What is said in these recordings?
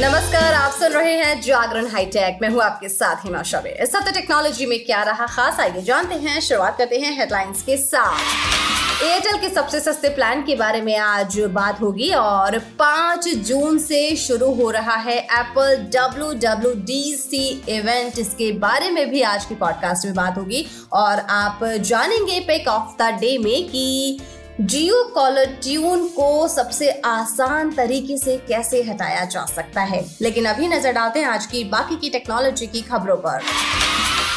नमस्कार, आप सुन रहे हैं जागरण हाईटेक। मैं हूँ आपके साथ हिमा शबे। इस हफ़्ते टेक्नोलॉजी में क्या रहा खास, आइए जानते हैं, शुरुआत करते हैं हेडलाइंस के साथ। एयरटेल के सबसे सस्ते प्लान के बारे में आज बात होगी और 5 जून से शुरू हो रहा है Apple W W D C event इसके बारे में भी आज की पॉडकास्ट में बात होगी और आप जानेंगे पिक ऑफ़ द डे में कि जियो कॉलर ट्यून को सबसे आसान तरीके से कैसे हटाया जा सकता है? लेकिन अभी नज़र डालते हैं आज की बाकी की टेक्नोलॉजी की खबरों पर।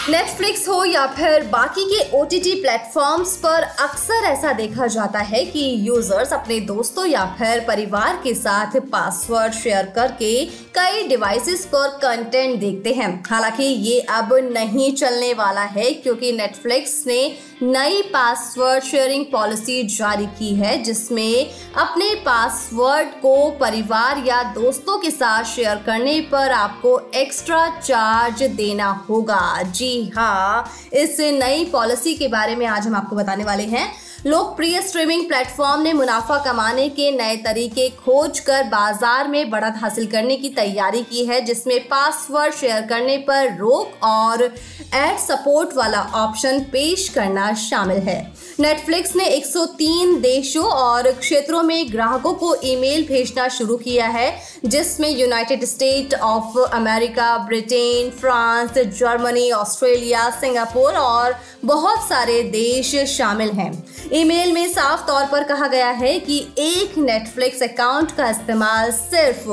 नेटफ्लिक्स हो या फिर बाकी के ओ टी टी प्लेटफॉर्म्स पर अक्सर ऐसा देखा जाता है कि यूज़र्स अपने दोस्तों या फिर परिवार के साथ पासवर्ड शेयर करके कई डिवाइसेस पर कंटेंट देखते हैं। हालाँकि ये अब नहीं चलने वाला है क्योंकि नेटफ्लिक्स ने नई पासवर्ड शेयरिंग पॉलिसी जारी की है, जिसमें अपने पासवर्ड को परिवार या दोस्तों के साथ शेयर करने पर आपको एक्स्ट्रा चार्ज देना होगा। जी हाँ इस नई पॉलिसी के बारे में आज हम आपको बताने वाले हैं। लोकप्रिय स्ट्रीमिंग प्लेटफॉर्म ने मुनाफा कमाने के नए तरीके खोज कर बाज़ार में बढ़त हासिल करने की तैयारी की है, जिसमें पासवर्ड शेयर करने पर रोक और एड सपोर्ट वाला ऑप्शन पेश करना शामिल है। नेटफ्लिक्स ने 103 देशों और क्षेत्रों में ग्राहकों को ईमेल भेजना शुरू किया है, जिसमें United State of America Britain France Germany Australia Singapore और बहुत सारे देश शामिल हैं। ईमेल में साफ़ तौर पर कहा गया है कि एक नेटफ्लिक्स अकाउंट का इस्तेमाल सिर्फ़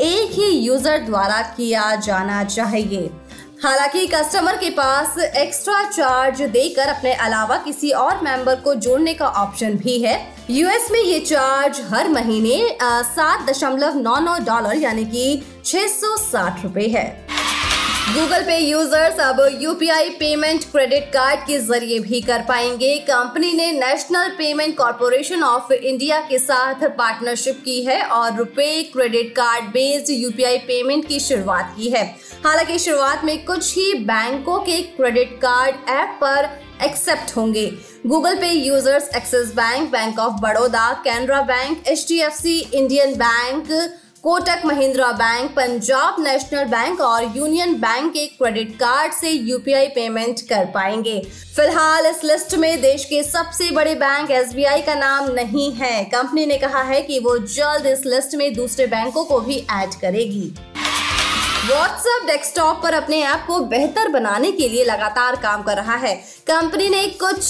एक ही यूज़र द्वारा किया जाना चाहिए। हालाँकि कस्टमर के पास एक्स्ट्रा चार्ज देकर अपने अलावा किसी और मेंबर को जोड़ने का ऑप्शन भी है। यूएस में ये चार्ज हर महीने सात दशमलव नौ नौ डॉलर यानी कि छह सौ साठ रूपए है। गूगल पे यूज़र्स अब यूपीआई पेमेंट क्रेडिट कार्ड के ज़रिए भी कर पाएँगे। कंपनी ने national payment corporation of India के साथ पार्टनरशिप की है और RuPay credit card based UPI payment की शुरुआत की है। हालाँकि शुरुआत में कुछ ही बैंकों के क्रेडिट कार्ड ऐप पर एक्सेप्ट होंगे। Google Pay users Axis bank bank of Baroda, Canara bank H Indian bank Kotak Mahindra bank, Punjab national bank और यूनियन बैंक के क्रेडिट कार्ड से यूपीआई पेमेंट कर पाएँगे। फ़िलहाल इस लिस्ट में देश के सबसे बड़े बैंक एसबीआई का नाम नहीं है। कंपनी ने कहा है कि वो जल्द इस लिस्ट में दूसरे बैंकों को भी ऐड करेगी। व्हाट्सएप डेस्कटॉप पर अपने ऐप को बेहतर बनाने के लिए लगातार काम कर रहा है। कंपनी ने कुछ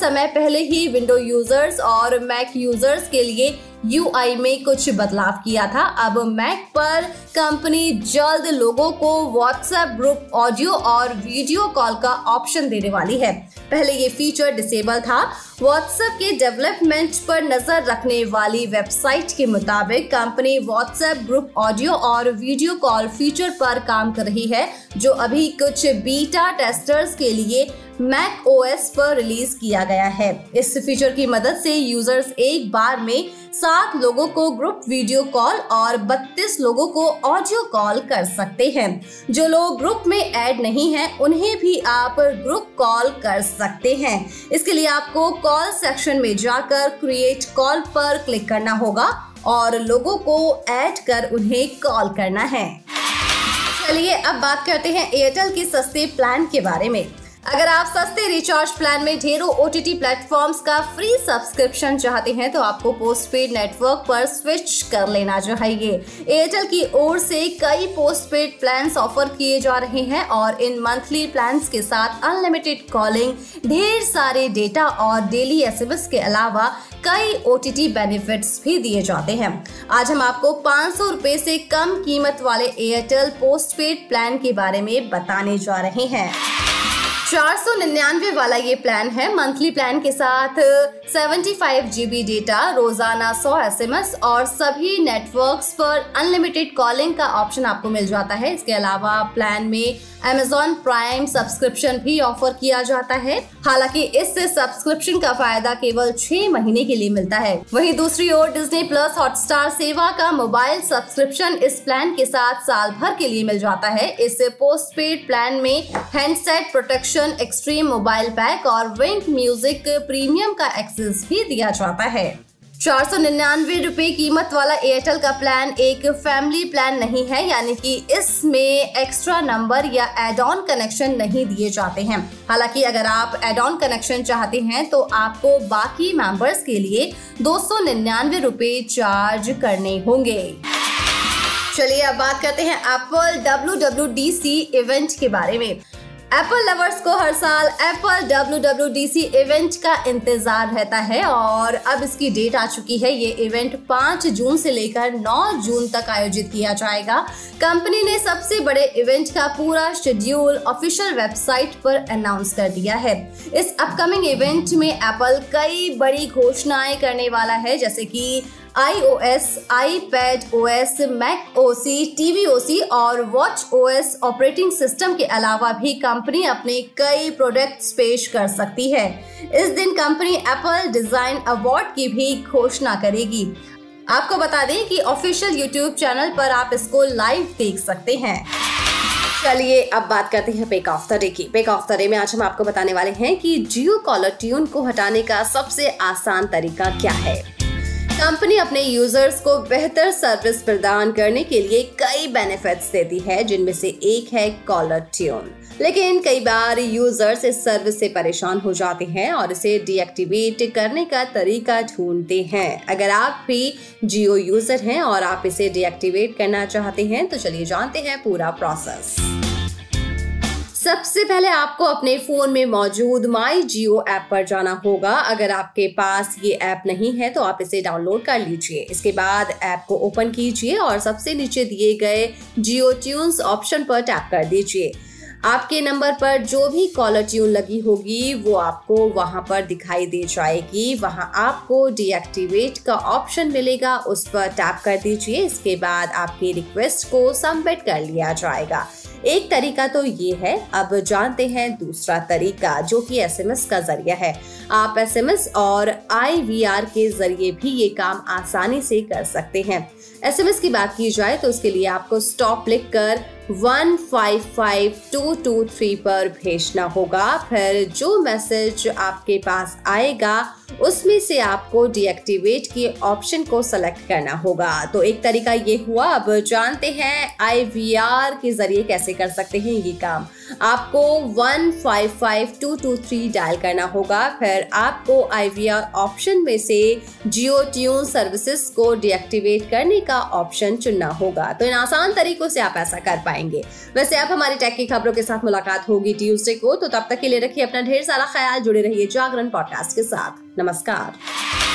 समय पहले ही विंडो यूज़र्स और मैक यूज़र्स के लिए यूआई में कुछ बदलाव किया था। अब मैक पर कंपनी जल्द लोगों को व्हाट्सएप ग्रुप ऑडियो और वीडियो कॉल का ऑप्शन देने वाली है। पहले ये फीचर डिसेबल था। व्हाट्सएप के डेवलपमेंट पर नज़र रखने वाली वेबसाइट के मुताबिक कंपनी व्हाट्सएप ग्रुप ऑडियो और वीडियो कॉल फीचर पर काम कर रही है, जो अभी कुछ बीटा टेस्टर्स के लिए मैक ओएस पर रिलीज़ किया गया है। इस फीचर की मदद से यूज़र्स एक बार में सात लोगों को ग्रुप वीडियो कॉल और 32 लोगों को ऑडियो कॉल कर सकते हैं। जो लोग ग्रुप में ऐड नहीं हैं, उन्हें भी आप ग्रुप कॉल कर सकते हैं। इसके लिए आपको कॉल सेक्शन में जाकर क्रिएट कॉल पर क्लिक करना होगा और लोगों को ऐड कर उन्हें कॉल करना है। चलिए अब बात करते हैं एयरटेल के सस्ते प्लान के बारे में। अगर आप सस्ते रिचार्ज प्लान में ढेरों ओ टी प्लेटफॉर्म्स का फ्री सब्सक्रिप्शन चाहते हैं तो आपको पोस्ट पेड नेटवर्क पर स्विच कर लेना चाहिए। एयरटेल की ओर से कई पोस्ट पेड प्लान ऑफ़र किए जा रहे हैं और इन मंथली प्लान के साथ अनलिमिटेड कॉलिंग ढेर सारे डेटा और डेली एस एम एस के अलावा कई ओ टी टी बेनिफिट्स भी दिए जाते हैं। आज हम आपको पाँच सौ से कम कीमत वाले एयरटेल पोस्ट पेड प्लान के बारे में बताने जा रहे हैं। चार सौ निन्यानवे वाला ये प्लान है। मंथली प्लान के साथ 75 फाइव जीबी डेटा रोज़ाना 100 एसएमएस और सभी नेटवर्क्स पर अनलिमिटेड कॉलिंग का ऑप्शन आपको मिल जाता है। इसके अलावा प्लान में अमेजोन प्राइम सब्सक्रिप्शन भी ऑफ़र किया जाता है। हालाँकि इस सब्सक्रिप्शन का फ़ायदा केवल छह महीने के लिए मिलता है। वहीं दूसरी ओर डिज्नी प्लस हॉटस्टार सेवा का मोबाइल सब्सक्रिप्शन इस प्लान के साथ साल भर के लिए मिल जाता है। इस पोस्ट पेड प्लान में handset protection extreme mobile pack और विंक म्यूज़िक प्रीमियम का एक्सेस भी दिया जाता है। चार सौ निन्यानवे रूपए कीमत वाला एयरटेल का प्लान एक फैमिली प्लान नहीं है, यानी कि इसमें एक्स्ट्रा नंबर या एड ऑन कनेक्शन नहीं दिए जाते हैं। हालाँकि अगर आप एड ऑन कनेक्शन चाहते हैं तो आपको बाकी मेंबर्स के लिए दो सौ निन्यानवे रूपए चार्ज करने होंगे। चलिए अब बात करते हैं एप्पल डब्ल्यू इवेंट के बारे में। एप्पल लवर्स को हर साल एप्पल डब्ल्यू इवेंट का इंतज़ार रहता है और अब इसकी डेट आ चुकी है। ये इवेंट 5 जून से लेकर 9 जून तक आयोजित किया जाएगा। कंपनी ने सबसे बड़े इवेंट का पूरा शेड्यूल ऑफिशियल वेबसाइट पर अनाउंस कर दिया है। इस अपकमिंग इवेंट में एप्पल कई बड़ी घोषणाएँ करने वाला है, जैसे कि iOS, iPad OS, Mac OS, TV OS और Watch OS ऑपरेटिंग सिस्टम के अलावा भी कंपनी अपने कई प्रोडक्ट्स पेश कर सकती है। इस दिन कंपनी एप्पल डिज़ाइन अवार्ड की भी घोषणा करेगी। आपको बता दें कि ऑफिशियल यूट्यूब चैनल पर आप इसको लाइव देख सकते हैं। चलिए अब बात करते हैं पेक ऑफ़ द डे की। पेक ऑफ़ द डे में आज हम आपको बताने वाले हैं कि जियो कॉलर ट्यून को हटाने का सबसे आसान तरीका क्या है। कंपनी अपने यूज़र्स को बेहतर सर्विस प्रदान करने के लिए कई बेनिफिट्स देती है, जिनमें से एक है कॉलर ट्यून लेकिन कई बार यूज़र्स इस सर्विस से परेशान हो जाते हैं और इसे डीएक्टिवेट करने का तरीका ढूंढते हैं। अगर आप भी जियो यूज़र हैं और आप इसे डीएक्टिवेट करना चाहते हैं तो चलिए जानते हैं पूरा प्रोसेस सबसे पहले आपको अपने फ़ोन में मौजूद माई जियो ऐप पर जाना होगा। अगर आपके पास ये ऐप नहीं है तो आप इसे डाउनलोड कर लीजिए। इसके बाद ऐप को ओपन कीजिए और सबसे नीचे दिए गए जियो ट्यून्स ऑप्शन पर टैप कर दीजिए। आपके नंबर पर जो भी कॉलर ट्यून लगी होगी, वो आपको वहाँ पर दिखाई दे जाएगी। वहाँ आपको डीएक्टिवेट का ऑप्शन मिलेगा, उस पर टैप कर दीजिए। इसके बाद आपकी रिक्वेस्ट को सबमिट कर लिया जाएगा। एक तरीका तो ये है, अब जानते हैं दूसरा तरीका, जो कि एसएमएस का ज़रिया है। आप एसएमएस और आईवीआर के ज़रिए भी ये काम आसानी से कर सकते हैं। एसएमएस की बात की जाए तो उसके लिए आपको स्टॉप लिख कर one five five two two three पर भेजना होगा। फिर जो मैसेज आपके पास आएगा, उसमें से आपको डीएक्टिवेट के ऑप्शन को सेलेक्ट करना होगा। तो एक तरीका ये हुआ, अब जानते हैं आईवीआर के ज़रिए कैसे कर सकते हैं ये काम। आपको one five five two two three dial करना होगा। फिर आपको आईवीआर ऑप्शन में से जियो ट्यून सर्विसेज़ को डीएक्टिवेट करने का ऑप्शन चुनना होगा। तो इन आसान तरीकों से आप ऐसा कर पाएँगे। वैसे अब हमारी टेक की खबरों के साथ मुलाकात होगी ट्यूजडे को तो तब तक के लिए रखिए अपना ढेर सारा ख्याल, जुड़े रहिए जागरण पॉडकास्ट के साथ। नमस्कार।